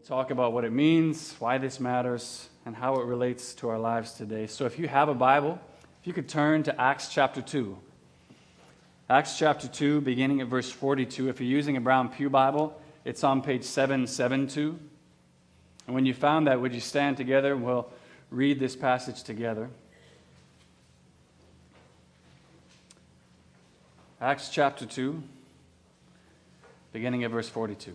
We'll talk about what it means, why this matters, and how it relates to our lives today. So if you have a Bible, if you could turn to Acts chapter 2. Acts chapter 2, beginning at verse 42. If you're using a Brown Pew Bible, it's on page 772. And when you found that, would you stand together and we'll read this passage together? Acts chapter 2, beginning at verse 42.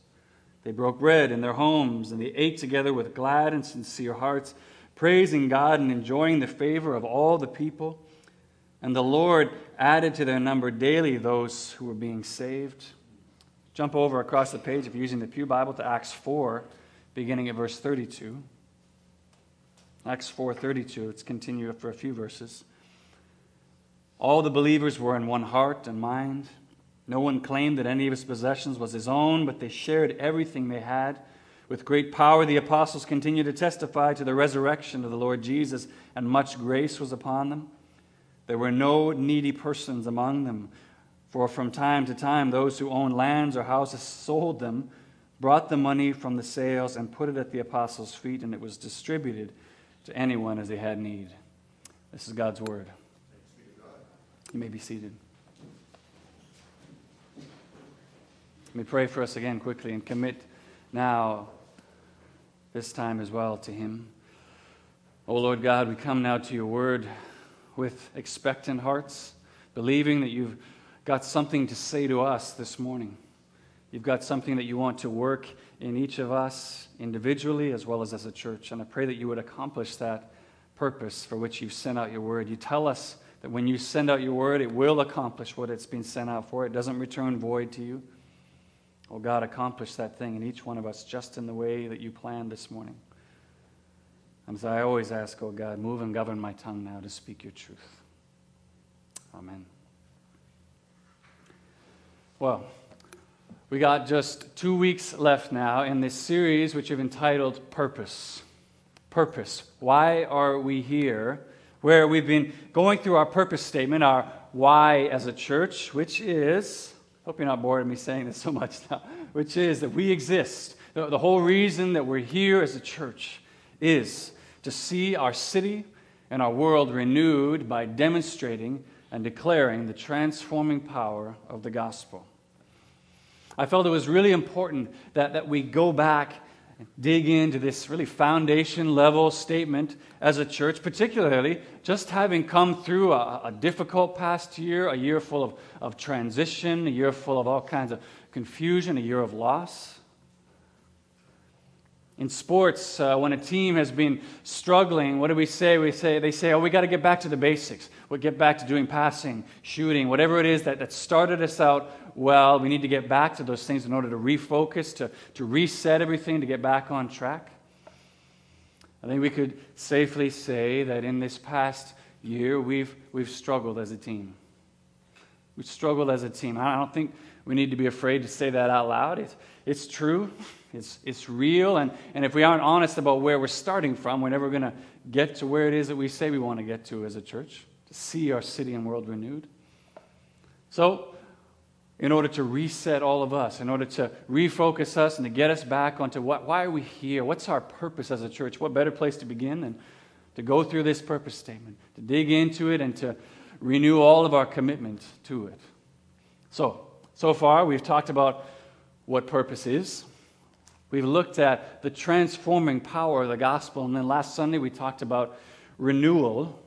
They broke bread in their homes, and they ate together with glad and sincere hearts, praising God and enjoying the favor of all the people. And the Lord added to their number daily those who were being saved. Jump over across the page if you're using the Pew Bible to Acts 4, beginning at verse 32. Acts 4:32. Let's continue for a few verses. All the believers were in one heart and mind. No one claimed that any of his possessions was his own, but they shared everything they had. With great power, the apostles continued to testify to the resurrection of the Lord Jesus, and much grace was upon them. There were no needy persons among them, for from time to time those who owned lands or houses sold them, brought the money from the sales, and put it at the apostles' feet, and it was distributed to anyone as they had need. This is God's word. You may be seated. Let me pray for us again quickly and commit now, this time as well, to Him. Oh Lord God, we come now to your word with expectant hearts, believing that you've got something to say to us this morning. You've got something that you want to work in each of us individually as well as as a church. And I pray that you would accomplish that purpose for which you've sent out your word. You tell us that when you send out your word, it will accomplish what it's been sent out for. It doesn't return void to you. Oh God, accomplish that thing in each one of us just in the way that you planned this morning. And as I always ask, oh God, move and govern my tongue now to speak your truth. Amen. Well, we got just two weeks left now in this series, which we've entitled Purpose. Purpose. Why are we here? Where we've been going through our purpose statement, our why as a church, which is Hope you're not bored of me saying this so much now, which is that we exist. The, whole reason that we're here as a church is to see our city and our world renewed by demonstrating and declaring the transforming power of the gospel. I felt it was really important that, that we go back dig into this really foundation level statement as a church, particularly just having come through a, a, difficult past year, a year full of, of transition, a year full of all kinds of confusion, a year of loss. In sports, uh, when a team has been struggling, what do we say? We say they say, "Oh, we got to get back to the basics. We'll get back to doing passing, shooting, whatever it is that, that started us out well. We need to get back to those things in order to refocus, to, to reset everything, to get back on track." I think we could safely say that in this past year, we've, we've struggled as a team. We've struggled as a team. I don't think we need to be afraid to say that out loud. It's, it's true. It's, it's real. And, and if we aren't honest about where we're starting from, we're never going to get to where it is that we say we want to get to as a church, to see our city and world renewed. So, in order to reset all of us, in order to refocus us and to get us back onto what, why are we here? What's our purpose as a church? What better place to begin than to go through this purpose statement, to dig into it, and to renew all of our commitment to it? So, so far, we've talked about what purpose is. We've looked at the transforming power of the gospel. And then last Sunday, we talked about renewal.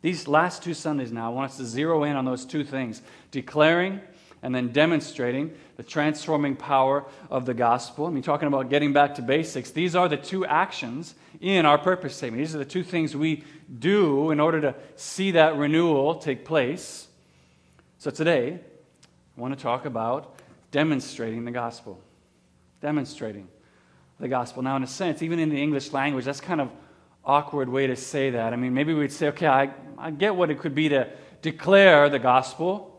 These last two Sundays now, I want us to zero in on those two things declaring and then demonstrating the transforming power of the gospel. I mean, talking about getting back to basics. These are the two actions in our purpose statement. These are the two things we do in order to see that renewal take place. So today, I want to talk about demonstrating the gospel. Demonstrating the gospel. Now, in a sense, even in the English language, that's kind of awkward way to say that. I mean, maybe we'd say, okay, I, I get what it could be to declare the gospel,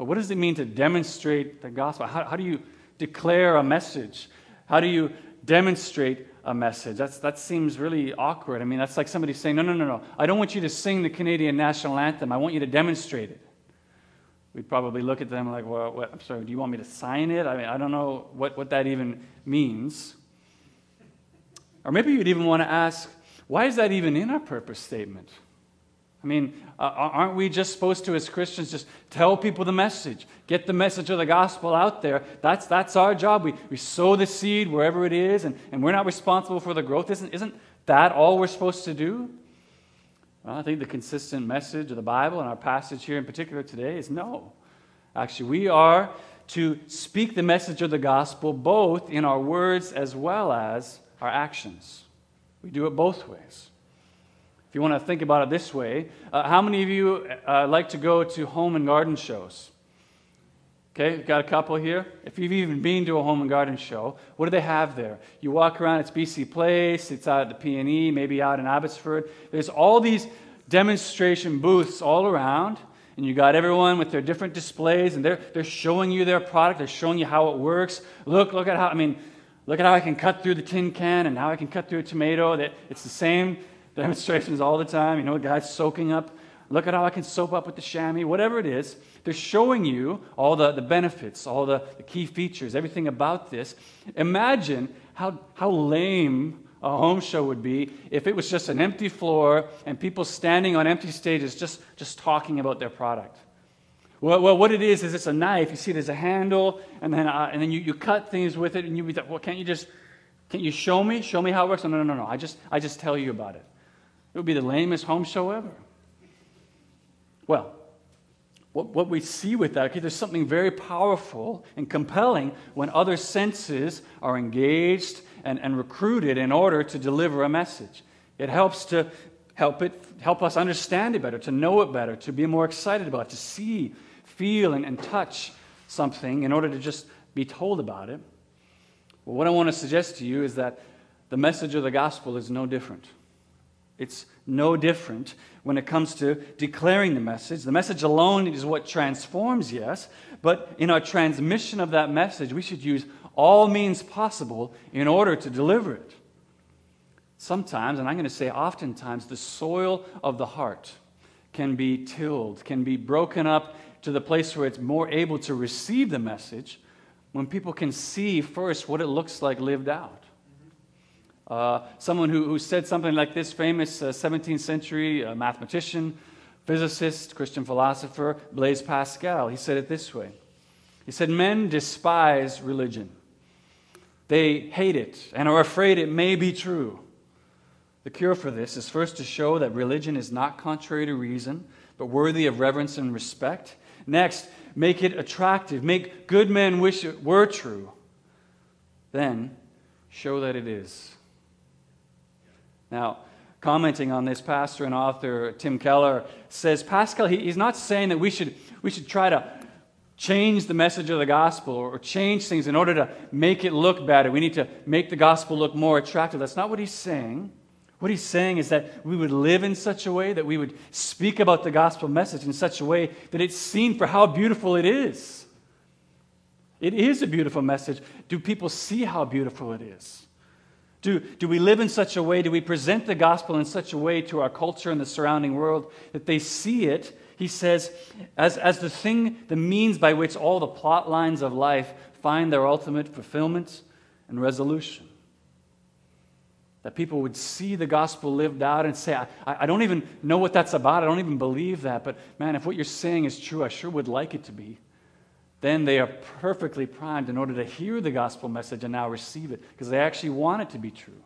but what does it mean to demonstrate the gospel? How, how do you declare a message? How do you demonstrate a message? That's, that seems really awkward. I mean, that's like somebody saying, no, no, no, no. I don't want you to sing the Canadian national anthem. I want you to demonstrate it. We'd probably look at them like, well, what, I'm sorry, do you want me to sign it? I mean, I don't know what, what that even means. Or maybe you'd even want to ask, why is that even in our purpose statement? I mean, uh, aren't we just supposed to, as Christians, just tell people the message, get the message of the gospel out there? That's, that's our job. We, we sow the seed wherever it is, and, and we're not responsible for the growth. Isn't, isn't that all we're supposed to do? Well, I think the consistent message of the Bible and our passage here in particular today is no. Actually, we are to speak the message of the gospel both in our words as well as our actions. We do it both ways. If you want to think about it this way, uh, how many of you uh, like to go to home and garden shows? Okay, got a couple here. If you've even been to a home and garden show, what do they have there? You walk around, it's BC Place, it's out at the PNE, maybe out in Abbotsford. There's all these demonstration booths all around, and you got everyone with their different displays, and they're, they're showing you their product, they're showing you how it works. Look, look at how, I mean, Look at how I can cut through the tin can and how I can cut through a tomato. That it's the same demonstrations all the time. You know, guy's soaking up. Look at how I can soap up with the chamois. Whatever it is, they're showing you all the, the benefits, all the, the key features, everything about this. Imagine how, how lame a home show would be if it was just an empty floor and people standing on empty stages just, just talking about their product. Well, well, what it is is it's a knife. You see, there's a handle, and then uh, and then you, you cut things with it, and you be like, well, can't you just can't you show me? Show me how it works? No, no, no, no. I just I just tell you about it. It would be the lamest home show ever. Well, what, what we see with that, okay, there's something very powerful and compelling when other senses are engaged and, and recruited in order to deliver a message. It helps to help it help us understand it better, to know it better, to be more excited about it, to see feel and, and touch something in order to just be told about it. Well, what I want to suggest to you is that the message of the gospel is no different. It's no different when it comes to declaring the message. The message alone is what transforms, yes, but in our transmission of that message, we should use all means possible in order to deliver it. Sometimes, and I'm going to say oftentimes, the soil of the heart can be tilled, can be broken up to the place where it's more able to receive the message when people can see first what it looks like lived out. Uh, someone who, who said something like this famous uh, 17th century uh, mathematician, physicist, Christian philosopher, Blaise Pascal, he said it this way He said, Men despise religion, they hate it and are afraid it may be true. The cure for this is first to show that religion is not contrary to reason, but worthy of reverence and respect, Next, make it attractive. Make good men wish it were true. Then, show that it is. Now, commenting on this, pastor and author Tim Keller says Pascal, he, he's not saying that we should, we should try to change the message of the gospel or change things in order to make it look better. We need to make the gospel look more attractive. That's not what he's saying. What he's saying is that we would live in such a way, that we would speak about the gospel message in such a way that it's seen for how beautiful it is. It is a beautiful message. Do people see how beautiful it is? Do, do we live in such a way, do we present the gospel in such a way to our culture and the surrounding world that they see it, he says, as, as the thing, the means by which all the plot lines of life find their ultimate fulfillment and resolution? That people would see the gospel lived out and say, I, I don't even know what that's about. I don't even believe that. But man, if what you're saying is true, I sure would like it to be. Then they are perfectly primed in order to hear the gospel message and now receive it because they actually want it to be true.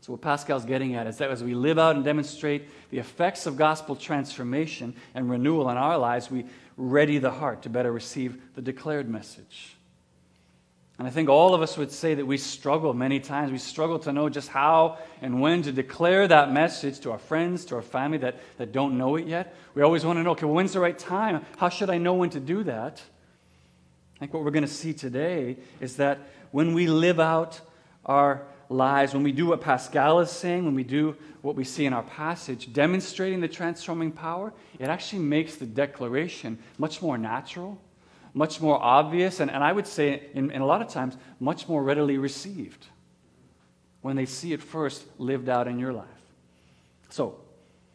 So, what Pascal's getting at is that as we live out and demonstrate the effects of gospel transformation and renewal in our lives, we ready the heart to better receive the declared message. And I think all of us would say that we struggle many times. We struggle to know just how and when to declare that message to our friends, to our family that, that don't know it yet. We always want to know, okay, when's the right time? How should I know when to do that? I think what we're going to see today is that when we live out our lives, when we do what Pascal is saying, when we do what we see in our passage, demonstrating the transforming power, it actually makes the declaration much more natural much more obvious, and, and I would say, in, in a lot of times, much more readily received when they see it first lived out in your life. So,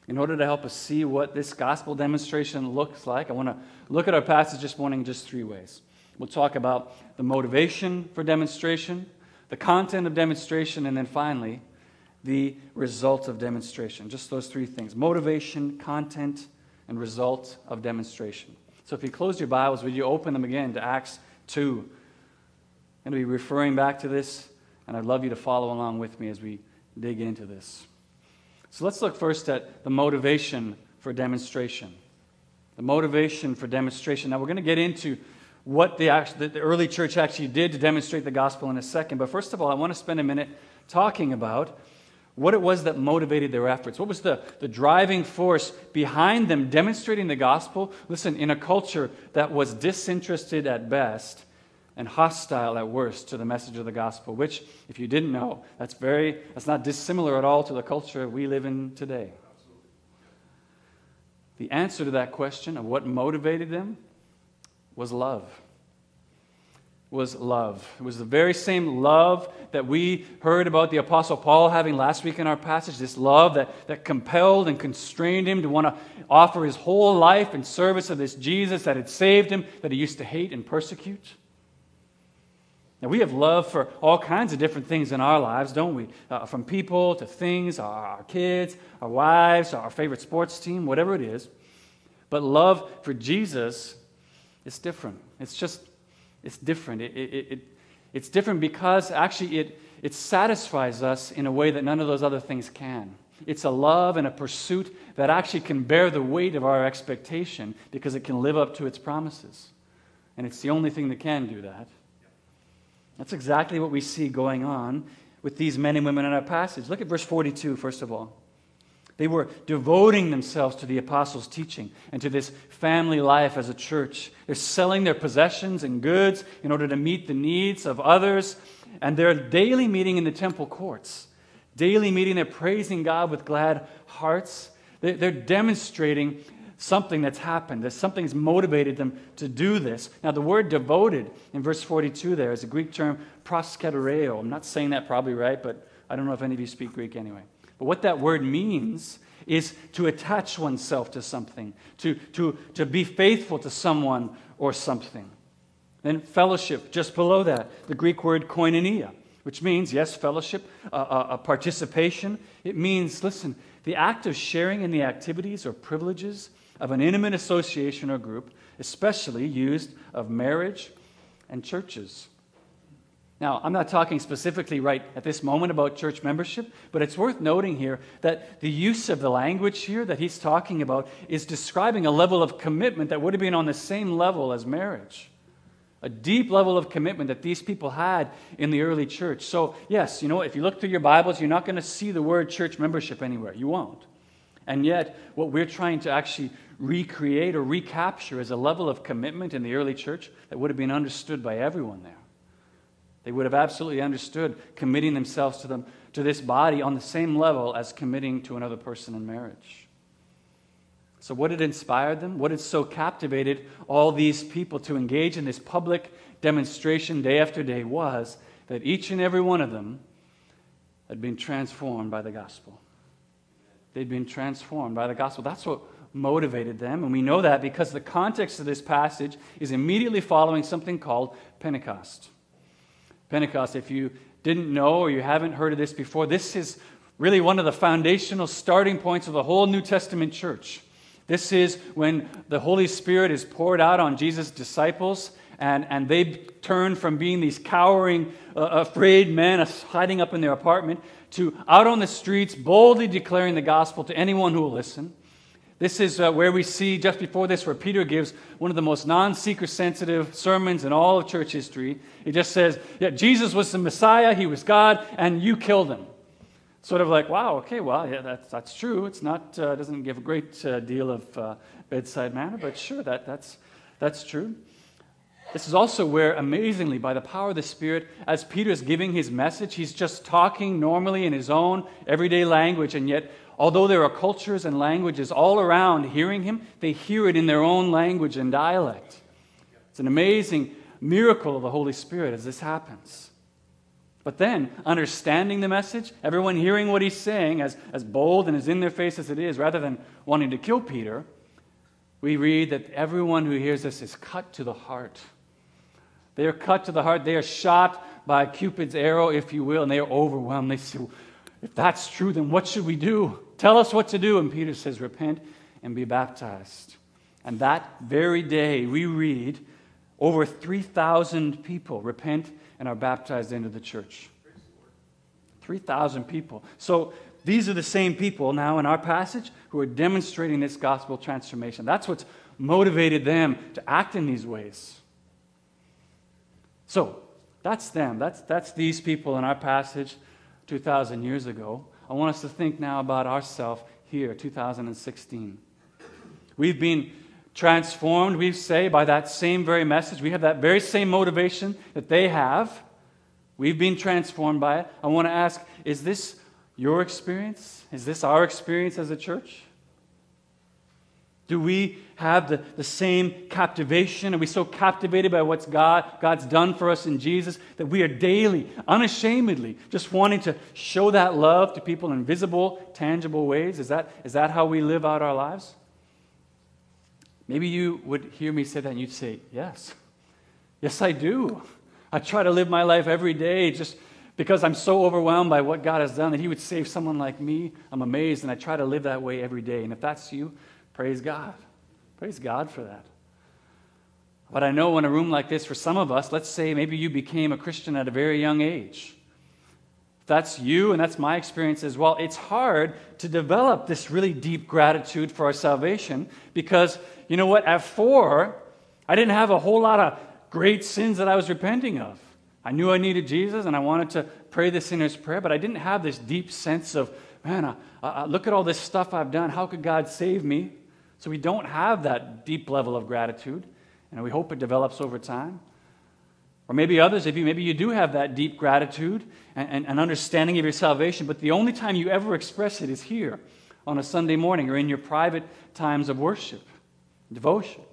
in order to help us see what this gospel demonstration looks like, I want to look at our passage this morning in just three ways. We'll talk about the motivation for demonstration, the content of demonstration, and then finally, the result of demonstration. Just those three things motivation, content, and result of demonstration. So if you close your Bibles, would you open them again to Acts 2? I'm going to be referring back to this, and I'd love you to follow along with me as we dig into this. So let's look first at the motivation for demonstration. The motivation for demonstration. Now, we're going to get into what the, the early church actually did to demonstrate the gospel in a second. But first of all, I want to spend a minute talking about what it was that motivated their efforts. What was the, the driving force behind them demonstrating the gospel? Listen, in a culture that was disinterested at best and hostile at worst to the message of the gospel, which, if you didn't know, that's very that's not dissimilar at all to the culture we live in today. The answer to that question of what motivated them was love was love. It was the very same love that we heard about the Apostle Paul having last week in our passage, this love that, that compelled and constrained him to want to offer his whole life in service of this Jesus that had saved him, that he used to hate and persecute. Now, we have love for all kinds of different things in our lives, don't we? Uh, from people to things, our, our kids, our wives, our favorite sports team, whatever it is. But love for Jesus is different. It's just it's different. It, it, it, it's different because actually it, it satisfies us in a way that none of those other things can. It's a love and a pursuit that actually can bear the weight of our expectation because it can live up to its promises. And it's the only thing that can do that. That's exactly what we see going on with these men and women in our passage. Look at verse 42, first of all. They were devoting themselves to the apostles' teaching and to this family life as a church. They're selling their possessions and goods in order to meet the needs of others. And they're daily meeting in the temple courts. Daily meeting, they're praising God with glad hearts. They're demonstrating something that's happened, that something's motivated them to do this. Now, the word devoted in verse 42 there is a Greek term, prosketereo. I'm not saying that probably right, but I don't know if any of you speak Greek anyway. But what that word means is to attach oneself to something, to, to, to be faithful to someone or something. Then fellowship, just below that, the Greek word koinonia, which means, yes, fellowship, a, a, a participation. It means, listen, the act of sharing in the activities or privileges of an intimate association or group, especially used of marriage and churches. Now, I'm not talking specifically right at this moment about church membership, but it's worth noting here that the use of the language here that he's talking about is describing a level of commitment that would have been on the same level as marriage. A deep level of commitment that these people had in the early church. So, yes, you know, if you look through your Bibles, you're not going to see the word church membership anywhere. You won't. And yet, what we're trying to actually recreate or recapture is a level of commitment in the early church that would have been understood by everyone there. They would have absolutely understood committing themselves to, them, to this body on the same level as committing to another person in marriage. So, what had inspired them? What had so captivated all these people to engage in this public demonstration day after day was that each and every one of them had been transformed by the gospel. They'd been transformed by the gospel. That's what motivated them. And we know that because the context of this passage is immediately following something called Pentecost. Pentecost. If you didn't know or you haven't heard of this before, this is really one of the foundational starting points of the whole New Testament church. This is when the Holy Spirit is poured out on Jesus' disciples, and, and they turn from being these cowering, uh, afraid men hiding up in their apartment to out on the streets, boldly declaring the gospel to anyone who will listen. This is uh, where we see just before this where Peter gives one of the most non seeker sensitive sermons in all of church history. He just says, Yeah, Jesus was the Messiah, he was God, and you killed him. Sort of like, wow, okay, well, yeah, that's, that's true. It's not, uh, doesn't give a great uh, deal of uh, bedside manner, but sure, that, that's, that's true. This is also where, amazingly, by the power of the Spirit, as Peter is giving his message, he's just talking normally in his own everyday language, and yet Although there are cultures and languages all around hearing him, they hear it in their own language and dialect. It's an amazing miracle of the Holy Spirit as this happens. But then, understanding the message, everyone hearing what he's saying, as, as bold and as in their face as it is, rather than wanting to kill Peter, we read that everyone who hears this is cut to the heart. They are cut to the heart. They are shot by Cupid's arrow, if you will, and they are overwhelmed. They say, if that's true, then what should we do? Tell us what to do. And Peter says, Repent and be baptized. And that very day, we read over 3,000 people repent and are baptized into the church. 3,000 people. So these are the same people now in our passage who are demonstrating this gospel transformation. That's what's motivated them to act in these ways. So that's them. That's, that's these people in our passage. 2,000 years ago. I want us to think now about ourselves here, 2016. We've been transformed, we say, by that same very message. We have that very same motivation that they have. We've been transformed by it. I want to ask is this your experience? Is this our experience as a church? Do we have the, the same captivation? Are we so captivated by what God, God's done for us in Jesus that we are daily, unashamedly, just wanting to show that love to people in visible, tangible ways? Is that, is that how we live out our lives? Maybe you would hear me say that and you'd say, Yes. Yes, I do. I try to live my life every day just because I'm so overwhelmed by what God has done that He would save someone like me. I'm amazed, and I try to live that way every day. And if that's you, praise God. Praise God for that. But I know in a room like this, for some of us, let's say maybe you became a Christian at a very young age. If that's you, and that's my experience as well, it's hard to develop this really deep gratitude for our salvation because, you know what, at four, I didn't have a whole lot of great sins that I was repenting of. I knew I needed Jesus and I wanted to pray the sinner's prayer, but I didn't have this deep sense of, man, look at all this stuff I've done. How could God save me? So we don't have that deep level of gratitude, and we hope it develops over time. Or maybe others of you, maybe you do have that deep gratitude and, and, and, understanding of your salvation, but the only time you ever express it is here on a Sunday morning or in your private times of worship, devotion.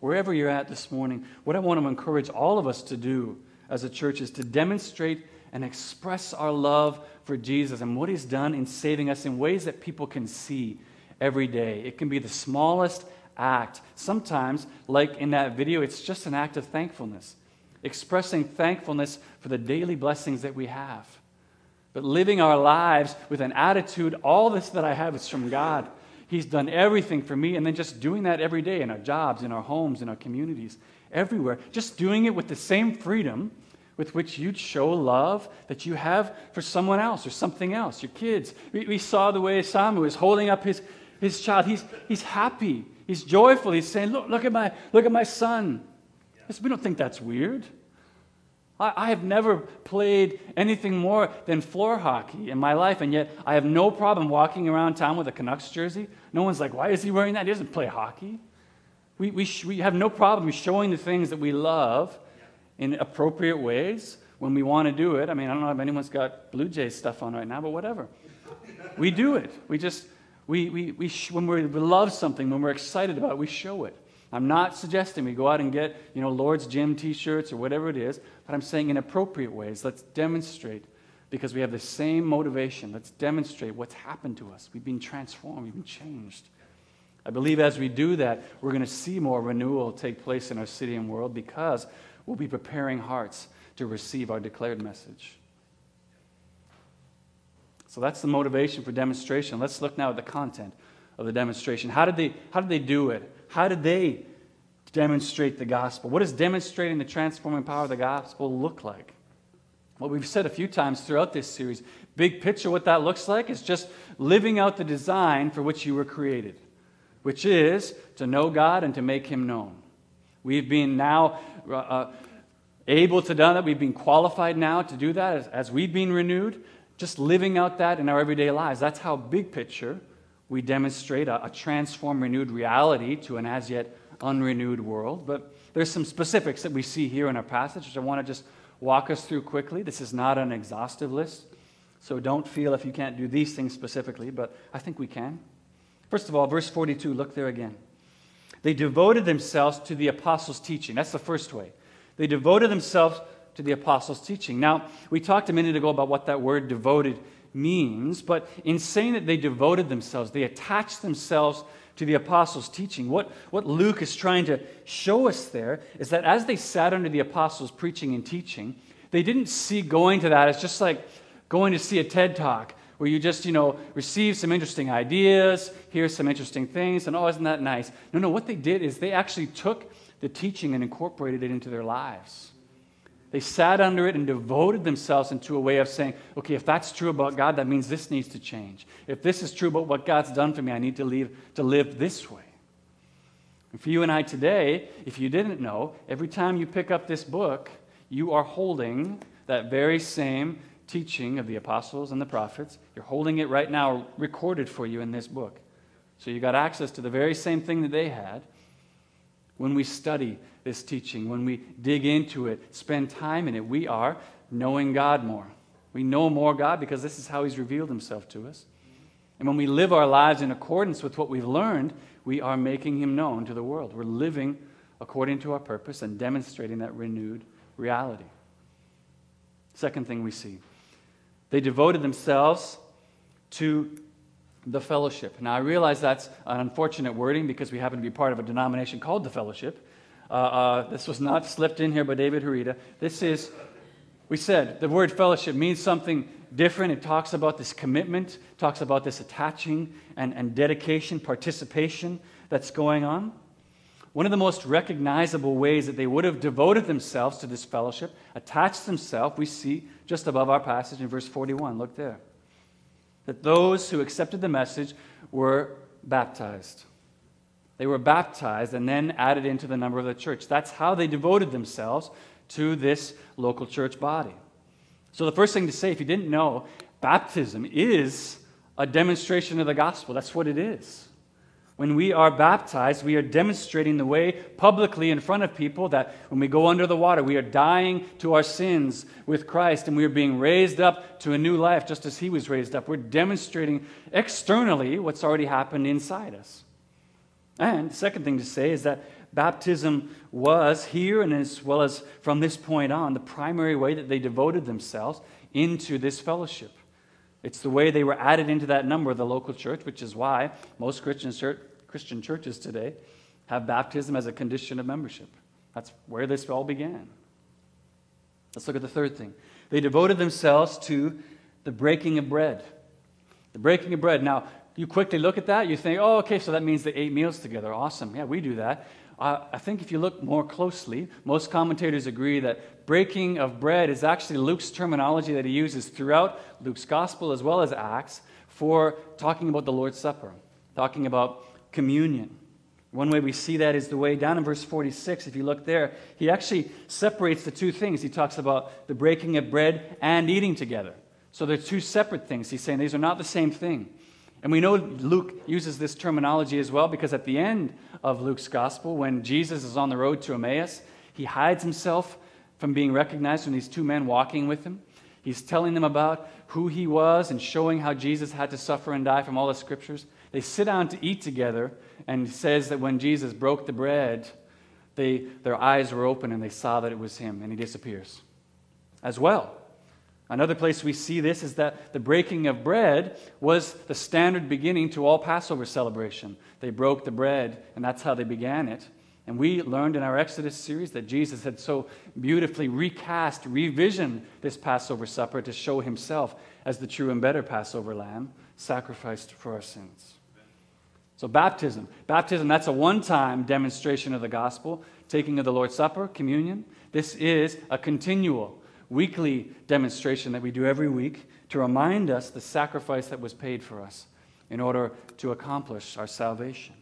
Wherever you're at this morning, what I want to encourage all of us to do as a church is to demonstrate and express our love for Jesus and what He's done in saving us in ways that people can see every day. It can be the smallest act. Sometimes, like in that video, it's just an act of thankfulness, expressing thankfulness for the daily blessings that we have. But living our lives with an attitude, all this that I have is from God. He's done everything for me, and then just doing that every day in our jobs, in our homes, in our communities, everywhere. Just doing it with the same freedom with which you'd show love that you have for someone else or something else, your kids. We, we saw the way Samu was holding up his, his child. He's, he's happy. He's joyful. He's saying, look, look, at, my, look at my son. Yes, we don't think that's weird. I, I have never played anything more than floor hockey in my life, and yet I have no problem walking around town with a Canucks jersey. No one's like, why is he wearing that? He doesn't play hockey. We, we, sh- we have no problem showing the things that we love in appropriate ways when we want to do it. I mean, I don't know if anyone's got Blue Jays stuff on right now, but whatever. we do it. We just, we, we, we sh- when we love something, when we're excited about it, we show it. I'm not suggesting we go out and get, you know, Lord's Gym t-shirts or whatever it is, but I'm saying in appropriate ways. Let's demonstrate because we have the same motivation. Let's demonstrate what's happened to us. We've been transformed, we've been changed. I believe as we do that, we're going to see more renewal take place in our city and world because we'll be preparing hearts to receive our declared message. So that's the motivation for demonstration. Let's look now at the content of the demonstration. How did they, how did they do it? How did they demonstrate the gospel? What does demonstrating the transforming power of the gospel look like? Well, we've said a few times throughout this series Big picture, what that looks like is just living out the design for which you were created, which is to know God and to make Him known. We've been now uh, uh able to do that. We've been qualified now to do that as, as we've been renewed, just living out that in our everyday lives. That's how, big picture, we demonstrate a, a transformed, renewed reality to an as yet unrenewed world. But there's some specifics that we see here in our passage, which I want to just walk us through quickly. This is not an exhaustive list, so don't feel if you can't do these things specifically, but I think we can. First of all, verse 42, look there again. They devoted themselves to the apostles' teaching. That's the first way. They devoted themselves to the apostles' teaching. Now, we talked a minute ago about what that word devoted means, but in saying that they devoted themselves, they attached themselves to the apostles' teaching. What, what Luke is trying to show us there is that as they sat under the apostles' preaching and teaching, they didn't see going to that as just like going to see a TED talk where you just, you know, receive some interesting ideas, hear some interesting things, and oh, isn't that nice? No, no, what they did is they actually took the teaching and incorporated it into their lives. They sat under it and devoted themselves into a way of saying, okay, if that's true about God, that means this needs to change. If this is true about what God's done for me, I need to, leave, to live this way. And for you and I today, if you didn't know, every time you pick up this book, you are holding that very same teaching of the apostles and the prophets. You're holding it right now, recorded for you in this book. So you got access to the very same thing that they had. When we study this teaching, when we dig into it, spend time in it, we are knowing God more. We know more God because this is how He's revealed Himself to us. And when we live our lives in accordance with what we've learned, we are making Him known to the world. We're living according to our purpose and demonstrating that renewed reality. Second thing we see they devoted themselves to the fellowship. Now, I realize that's an unfortunate wording because we happen to be part of a denomination called the fellowship. Uh, uh, this was not slipped in here by David Harita. This is, we said, the word fellowship means something different. It talks about this commitment, talks about this attaching and, and dedication, participation that's going on. One of the most recognizable ways that they would have devoted themselves to this fellowship, attached themselves, we see just above our passage in verse 41. Look there. That those who accepted the message were baptized. They were baptized and then added into the number of the church. That's how they devoted themselves to this local church body. So, the first thing to say, if you didn't know, baptism is a demonstration of the gospel. That's what it is. When we are baptized, we are demonstrating the way publicly in front of people that when we go under the water, we are dying to our sins with Christ and we are being raised up to a new life just as He was raised up. We're demonstrating externally what's already happened inside us. And the second thing to say is that baptism was here and as well as from this point on the primary way that they devoted themselves into this fellowship. It's the way they were added into that number the local church, which is why most Christian, church, Christian churches today have baptism as a condition of membership. That's where this all began. Let's look at the third thing. They devoted themselves to the breaking of bread. The breaking of bread. Now, you quickly look at that, you think, oh, okay, so that means they ate meals together. Awesome. Yeah, we do that. I think if you look more closely, most commentators agree that breaking of bread is actually Luke's terminology that he uses throughout Luke's gospel as well as Acts for talking about the Lord's Supper, talking about communion. One way we see that is the way down in verse 46, if you look there, he actually separates the two things. He talks about the breaking of bread and eating together. So they're two separate things. He's saying these are not the same thing. And we know Luke uses this terminology as well because at the end of Luke's gospel, when Jesus is on the road to Emmaus, he hides himself from being recognized from these two men walking with him. He's telling them about who he was and showing how Jesus had to suffer and die from all the scriptures. They sit down to eat together, and says that when Jesus broke the bread, they, their eyes were open and they saw that it was him, and he disappears as well. Another place we see this is that the breaking of bread was the standard beginning to all Passover celebration. They broke the bread, and that's how they began it. And we learned in our Exodus series that Jesus had so beautifully recast, revisioned this Passover supper to show himself as the true and better Passover lamb sacrificed for our sins. So, baptism. Baptism, that's a one time demonstration of the gospel, taking of the Lord's Supper, communion. This is a continual weekly demonstration that we do every week to remind us the sacrifice that was paid for us in order to accomplish our salvation.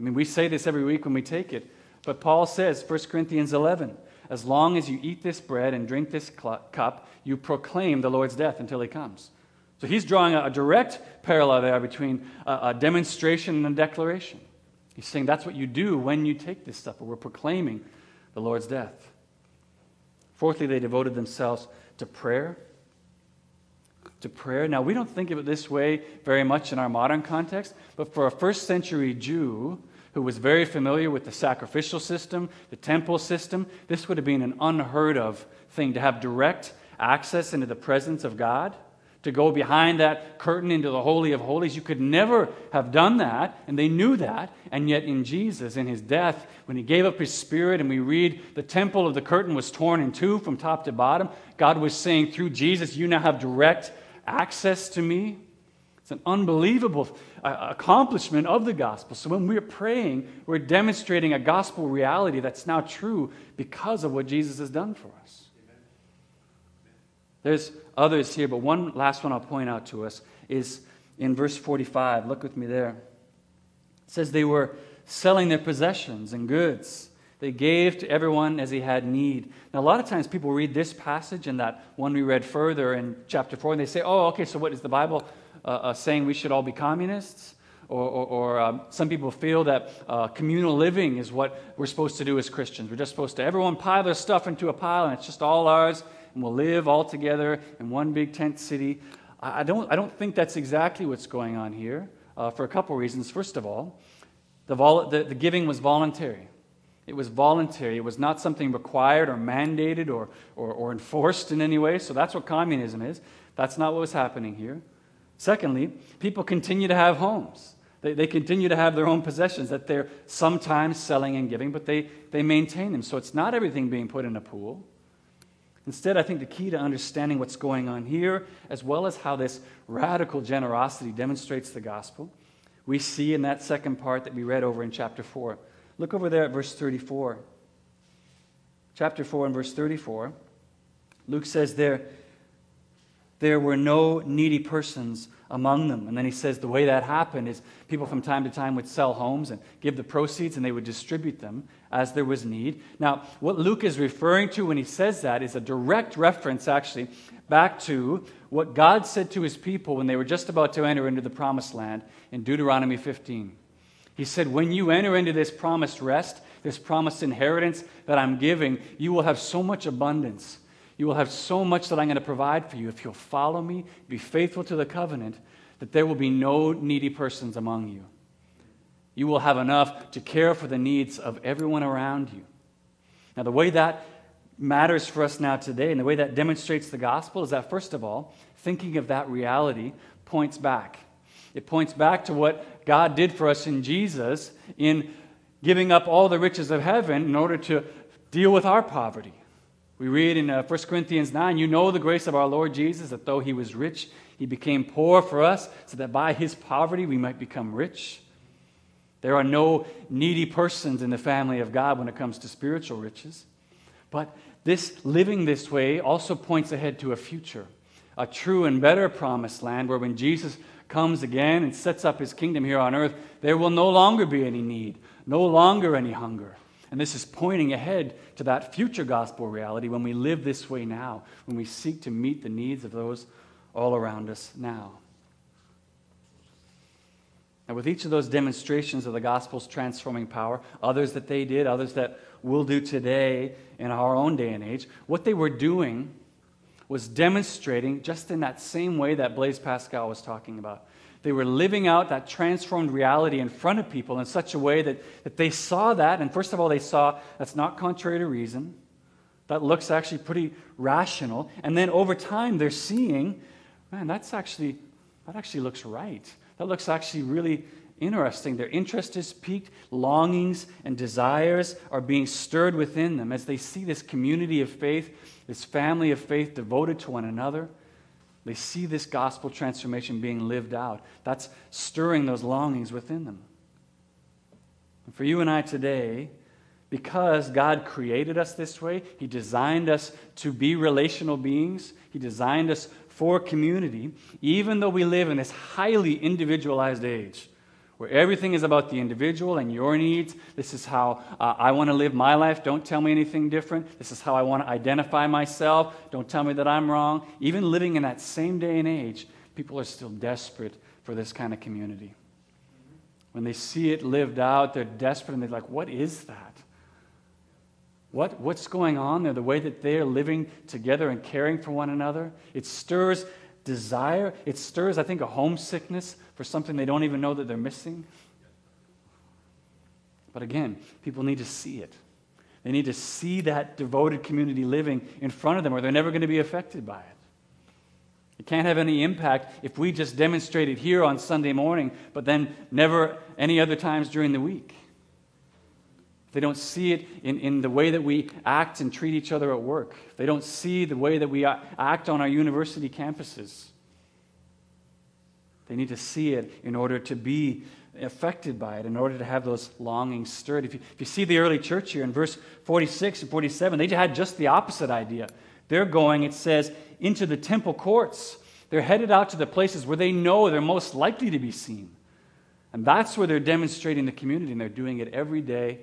I mean, we say this every week when we take it, but Paul says, 1 Corinthians 11, as long as you eat this bread and drink this cup, you proclaim the Lord's death until he comes. So he's drawing a, direct parallel there between a, demonstration and a declaration. He's saying that's what you do when you take this stuff, we're proclaiming the Lord's death. Fourthly, they devoted themselves to prayer. To prayer. Now, we don't think of it this way very much in our modern context, but for a first century Jew who was very familiar with the sacrificial system, the temple system, this would have been an unheard of thing to have direct access into the presence of God to go behind that curtain into the Holy of Holies. You could never have done that, and they knew that. And yet, in Jesus, in his death, when he gave up his spirit, and we read the temple of the curtain was torn in two from top to bottom, God was saying, through Jesus, you now have direct access to me. It's an unbelievable uh, accomplishment of the gospel. So when we're praying, we're demonstrating a gospel reality that's now true because of what Jesus has done for us. There's others here, but one last one I'll point out to us is in verse 45. Look with me there. It says they were selling their possessions and goods. They gave to everyone as he had need. Now, a lot of times people read this passage and that one we read further in chapter 4, and they say, oh, okay, so what is the Bible uh, uh, saying we should all be communists? Or, or, or um, some people feel that uh, communal living is what we're supposed to do as Christians. We're just supposed to, everyone pile their stuff into a pile and it's just all ours and we'll live all together in one big tent city. I don't, I don't think that's exactly what's going on here uh, for a couple reasons. First of all, the, vol- the, the giving was voluntary. It was voluntary. It was not something required or mandated or, or, or, enforced in any way. So that's what communism is. That's not what was happening here. Secondly, people continue to have homes. They, they continue to have their own possessions that they're sometimes selling and giving, but they, they maintain them. So it's not everything being put in a pool. Instead, I think the key to understanding what's going on here, as well as how this radical generosity demonstrates the gospel, we see in that second part that we read over in chapter 4. Look over there at verse 34. Chapter 4 and verse 34. Luke says there, there were no needy persons among them. And then he says the way that happened is people from time to time would sell homes and give the proceeds and they would distribute them as there was need. Now, what Luke is referring to when he says that is a direct reference, actually, back to what God said to his people when they were just about to enter into the promised land in Deuteronomy 15. He said, When you enter into this promised rest, this promised inheritance that I'm giving, you will have so much abundance you will have so much that I'm going to provide for you if you'll follow me, be faithful to the covenant, that there will be no needy persons among you. You will have enough to care for the needs of everyone around you. Now, the way that matters for us now today and the way that demonstrates the gospel is that, first of all, thinking of that reality points back. It points back to what God did for us in Jesus in giving up all the riches of heaven in order to deal with our poverty. We read in uh, 1 Corinthians 9, you know the grace of our Lord Jesus, that though he was rich, he became poor for us, so that by his poverty we might become rich. There are no needy persons in the family of God when it comes to spiritual riches. But this living this way also points ahead to a future, a true and better promised land where when Jesus comes again and sets up his kingdom here on earth, there will no longer be any need, no longer any hunger. And this is pointing ahead to that future gospel reality when we live this way now, when we seek to meet the needs of those all around us now. And with each of those demonstrations of the gospel's transforming power, others that they did, others that we'll do today in our own day and age, what they were doing was demonstrating just in that same way that Blaise Pascal was talking about they were living out that transformed reality in front of people in such a way that, that they saw that. And first of all, they saw that's not contrary to reason. That looks actually pretty rational. And then over time, they're seeing, man, that's actually, that actually looks right. That looks actually really interesting. Their interest is piqued, longings and desires are being stirred within them as they see this community of faith, this family of faith devoted to one another. They see this gospel transformation being lived out. That's stirring those longings within them. And for you and I today, because God created us this way. He designed us to be relational beings, He designed us for community, even though we live in this highly individualized age where everything is about the individual and your needs. This is how uh, I want to live my life. Don't tell me anything different. This is how I want to identify myself. Don't tell me that I'm wrong. Even living in that same day and age, people are still desperate for this kind of community. When they see it lived out, they're desperate and they're like, what is that? What, what's going on there? The way that they're living together and caring for one another? It stirs desire. It stirs, I think, a homesickness for something they don't even know that they're missing. But again, people need to see it. They need to see that devoted community living in front of them, or they're never going to be affected by it. It can't have any impact if we just demonstrate it here on Sunday morning, but then never any other times during the week. If they don't see it in, in the way that we act and treat each other at work, if they don't see the way that we act on our university campuses, they need to see it in order to be affected by it, in order to have those longings stirred. If you, if you see the early church here in verse 46 and 47, they had just the opposite idea. They're going, it says, into the temple courts. They're headed out to the places where they know they're most likely to be seen. And that's where they're demonstrating the community, and they're doing it every day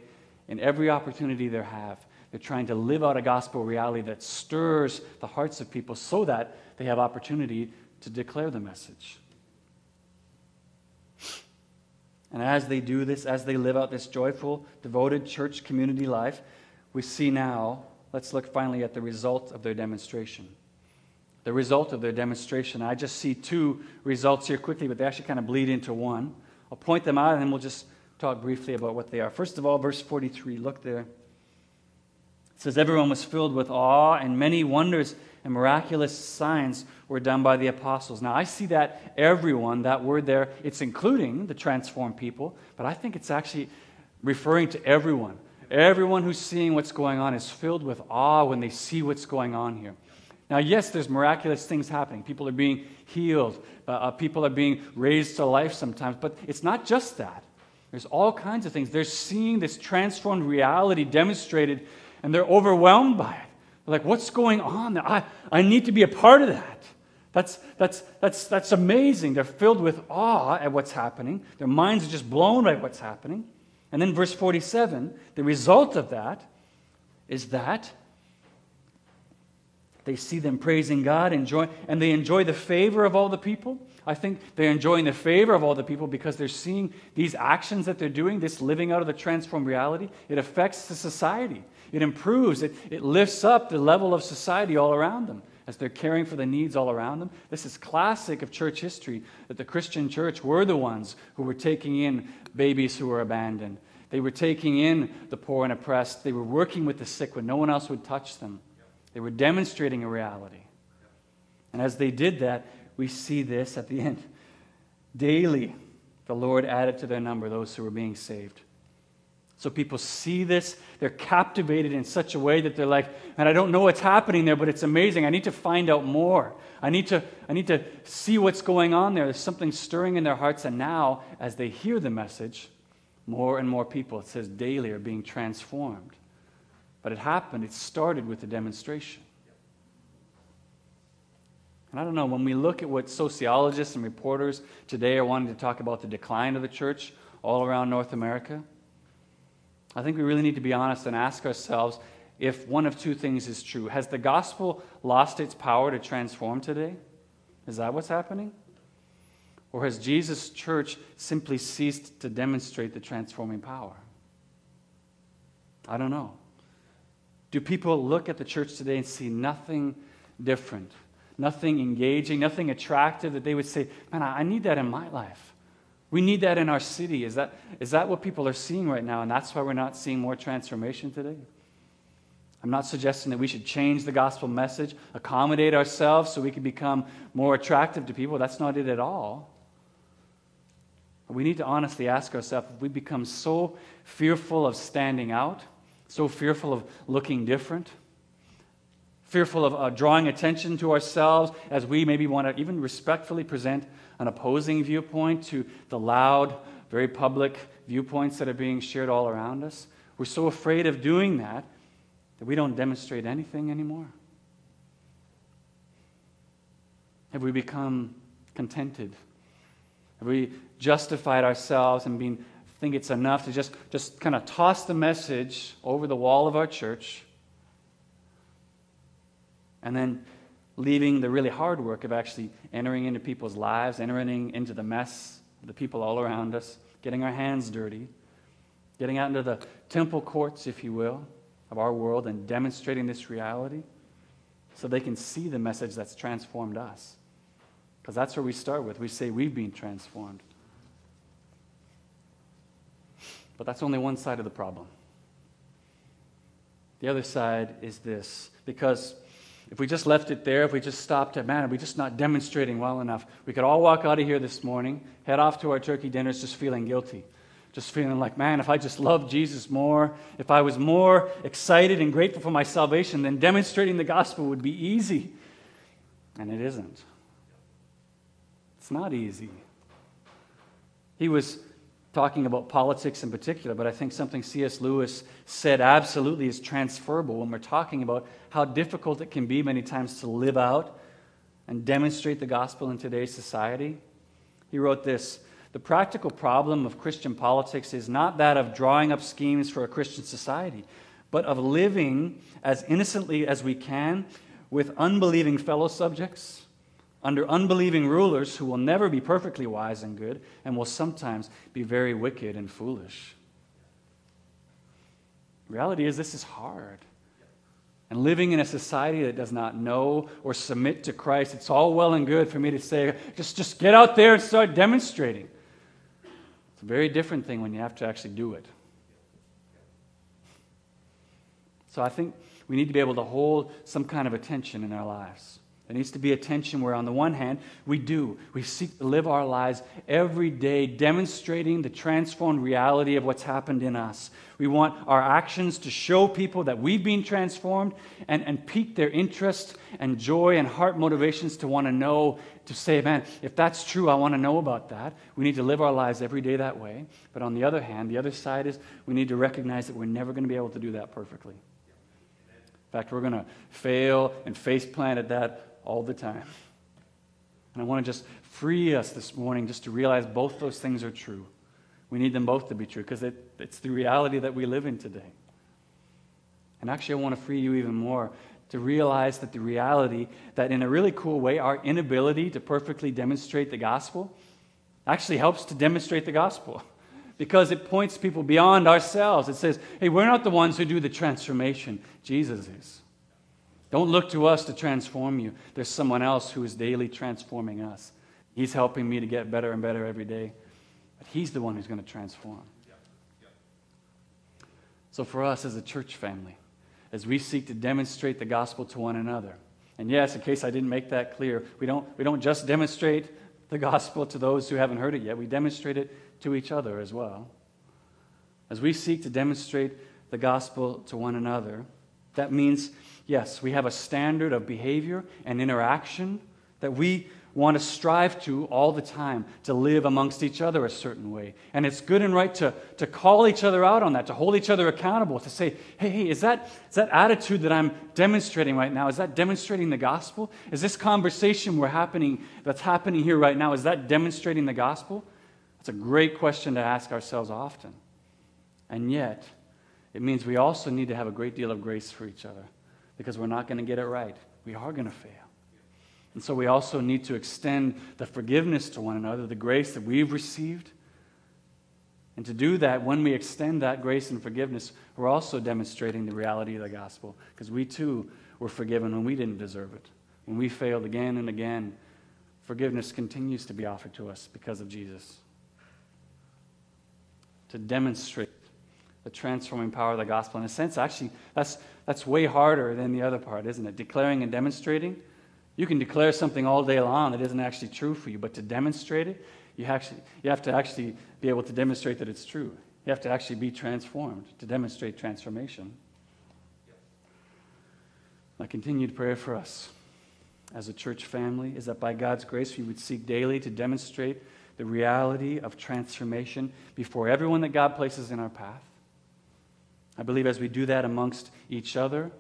in every opportunity they have. They're trying to live out a gospel reality that stirs the hearts of people so that they have opportunity to declare the message. And as they do this, as they live out this joyful, devoted church community life, we see now, let's look finally at the result of their demonstration. The result of their demonstration. I just see two results here quickly, but they actually kind of bleed into one. I'll point them out and then we'll just talk briefly about what they are. First of all, verse 43, look there. It says, Everyone was filled with awe, and many wonders and miraculous signs were done by the apostles. Now, I see that everyone, that word there, it's including the transformed people, but I think it's actually referring to everyone. Everyone who's seeing what's going on is filled with awe when they see what's going on here. Now, yes, there's miraculous things happening. People are being healed, uh, uh people are being raised to life sometimes, but it's not just that. There's all kinds of things. They're seeing this transformed reality demonstrated, and they're overwhelmed by it. Like, what's going on there? I, I need to be a part of that. That's, that's, that's, that's amazing. They're filled with awe at what's happening. Their minds are just blown by what's happening. And then, verse 47, the result of that is that they see them praising God, enjoy, and they enjoy the favor of all the people. I think they're enjoying the favor of all the people because they're seeing these actions that they're doing, this living out of the transformed reality. It affects the society, it improves, it, it lifts up the level of society all around them as they're caring for the needs all around them. This is classic of church history that the Christian church were the ones who were taking in babies who were abandoned. They were taking in the poor and oppressed. They were working with the sick when no one else would touch them. They were demonstrating a reality. And as they did that, we see this at the end. Daily, the Lord added to their number those who were being saved. So people see this, they're captivated in such a way that they're like, and I don't know what's happening there, but it's amazing. I need to find out more. I need to, I need to see what's going on there. There's something stirring in their hearts. And now, as they hear the message, more and more people, it says daily, are being transformed. But it happened, it started with the demonstration. And I don't know, when we look at what sociologists and reporters today are wanting to talk about the decline of the church all around North America, I think we really need to be honest and ask ourselves if one of two things is true. Has the gospel lost its power to transform today? Is that what's happening? Or has Jesus' church simply ceased to demonstrate the transforming power? I don't know. Do people look at the church today and see nothing different? nothing engaging, nothing attractive that they would say, Man, I need that in my life. We need that in our city. Is that, is that what people are seeing right now? And that's why we're not seeing more transformation today? I'm not suggesting that we should change the gospel message, accommodate ourselves so we can become more attractive to people. That's not it at all. We need to honestly ask ourselves if we become so fearful of standing out, so fearful of looking different, fearful of uh, drawing attention to ourselves as we maybe want to even respectfully present an opposing viewpoint to the loud, very public viewpoints that are being shared all around us. We're so afraid of doing that that we don't demonstrate anything anymore. Have we become contented? Have we justified ourselves and been think it's enough to just, just kind of toss the message over the wall of our church and then leaving the really hard work of actually entering into people's lives, entering into the mess the people all around us, getting our hands dirty, getting out into the temple courts, if you will, of our world and demonstrating this reality so they can see the message that's transformed us. Because that's where we start with. We say we've been transformed. But that's only one side of the problem. The other side is this because if we just left it there, if we just stopped at, man, are we just not demonstrating well enough? We could all walk out of here this morning, head off to our turkey dinners just feeling guilty. Just feeling like, man, if I just loved Jesus more, if I was more excited and grateful for my salvation, then demonstrating the gospel would be easy. And it isn't. It's not easy. He was talking about politics in particular, but I think something C.S. Lewis said absolutely is transferable when we're talking about how difficult it can be many times to live out and demonstrate the gospel in today's society. He wrote this The practical problem of Christian politics is not that of drawing up schemes for a Christian society, but of living as innocently as we can with unbelieving fellow subjects under unbelieving rulers who will never be perfectly wise and good and will sometimes be very wicked and foolish. reality is, this is hard. And living in a society that does not know or submit to Christ, it's all well and good for me to say, just, just get out there and start demonstrating. It's a very different thing when you have to actually do it. So I think we need to be able to hold some kind of attention in our lives. There needs to be a tension where, on the one hand, we do. We seek to live our lives every day demonstrating the transformed reality of what's happened in us. We want our actions to show people that we've been transformed and, and pique their interest and joy and heart motivations to want to know, to say, man, if that's true, I want to know about that. We need to live our lives every day that way. But on the other hand, the other side is we need to recognize that we're never going to be able to do that perfectly. In fact, we're going to fail and face plant at that all the time. And I want to just free us this morning just to realize both those things are true. We need them both to be true because it, it's the reality that we live in today. And actually, I want to free you even more to realize that the reality that, in a really cool way, our inability to perfectly demonstrate the gospel actually helps to demonstrate the gospel because it points people beyond ourselves. It says, hey, we're not the ones who do the transformation, Jesus is. Don't look to us to transform you. There's someone else who is daily transforming us. He's helping me to get better and better every day. But He's the one who's going to transform. So, for us as a church family, as we seek to demonstrate the gospel to one another, and yes, in case I didn't make that clear, we don't, we don't just demonstrate the gospel to those who haven't heard it yet, we demonstrate it to each other as well. As we seek to demonstrate the gospel to one another, that means Yes, we have a standard of behavior and interaction that we want to strive to all the time to live amongst each other a certain way. And it's good and right to, to call each other out on that, to hold each other accountable, to say, hey, hey, is that, is that attitude that I'm demonstrating right now, is that demonstrating the gospel? Is this conversation we're happening, that's happening here right now, is that demonstrating the gospel? That's a great question to ask ourselves often. And yet, it means we also need to have a great deal of grace for each other because we're not going to get it right. We are going to fail. And so we also need to extend the forgiveness to one another, the grace that we've received. And to do that, when we extend that grace and forgiveness, we're also demonstrating the reality of the gospel because we too were forgiven when we didn't deserve it. When we failed again and again, forgiveness continues to be offered to us because of Jesus. To demonstrate the transforming power of the gospel. In a sense, actually, that's, that's way harder than the other part, isn't it? Declaring and demonstrating. You can declare something all day long that isn't actually true for you, but to demonstrate it, you, actually, you have to actually be able to demonstrate that it's true. You have to actually be transformed to demonstrate transformation. My continued prayer for us as a church family is that by God's grace we would seek daily to demonstrate the reality of transformation before everyone that God places in our path I believe as we do that amongst each other,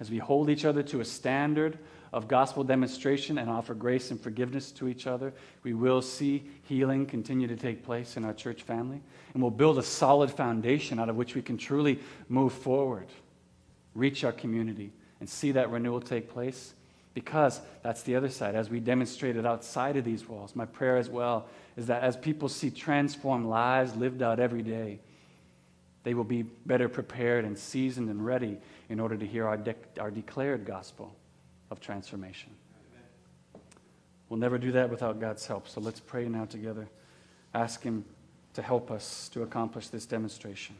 as we hold each other to a standard of gospel demonstration and offer grace and forgiveness to each other, we will see healing continue to take place in our church family. And we'll build a solid foundation out of which we can truly move forward, reach our community, and see that renewal take place. Because that's the other side. As we demonstrated outside of these walls, my prayer as well is that as people see transformed lives lived out every day, they will be better prepared and seasoned and ready in order to hear our, de- our declared gospel of transformation. We'll never do that without God's help. So let's pray now together. Ask Him to help us to accomplish this demonstration.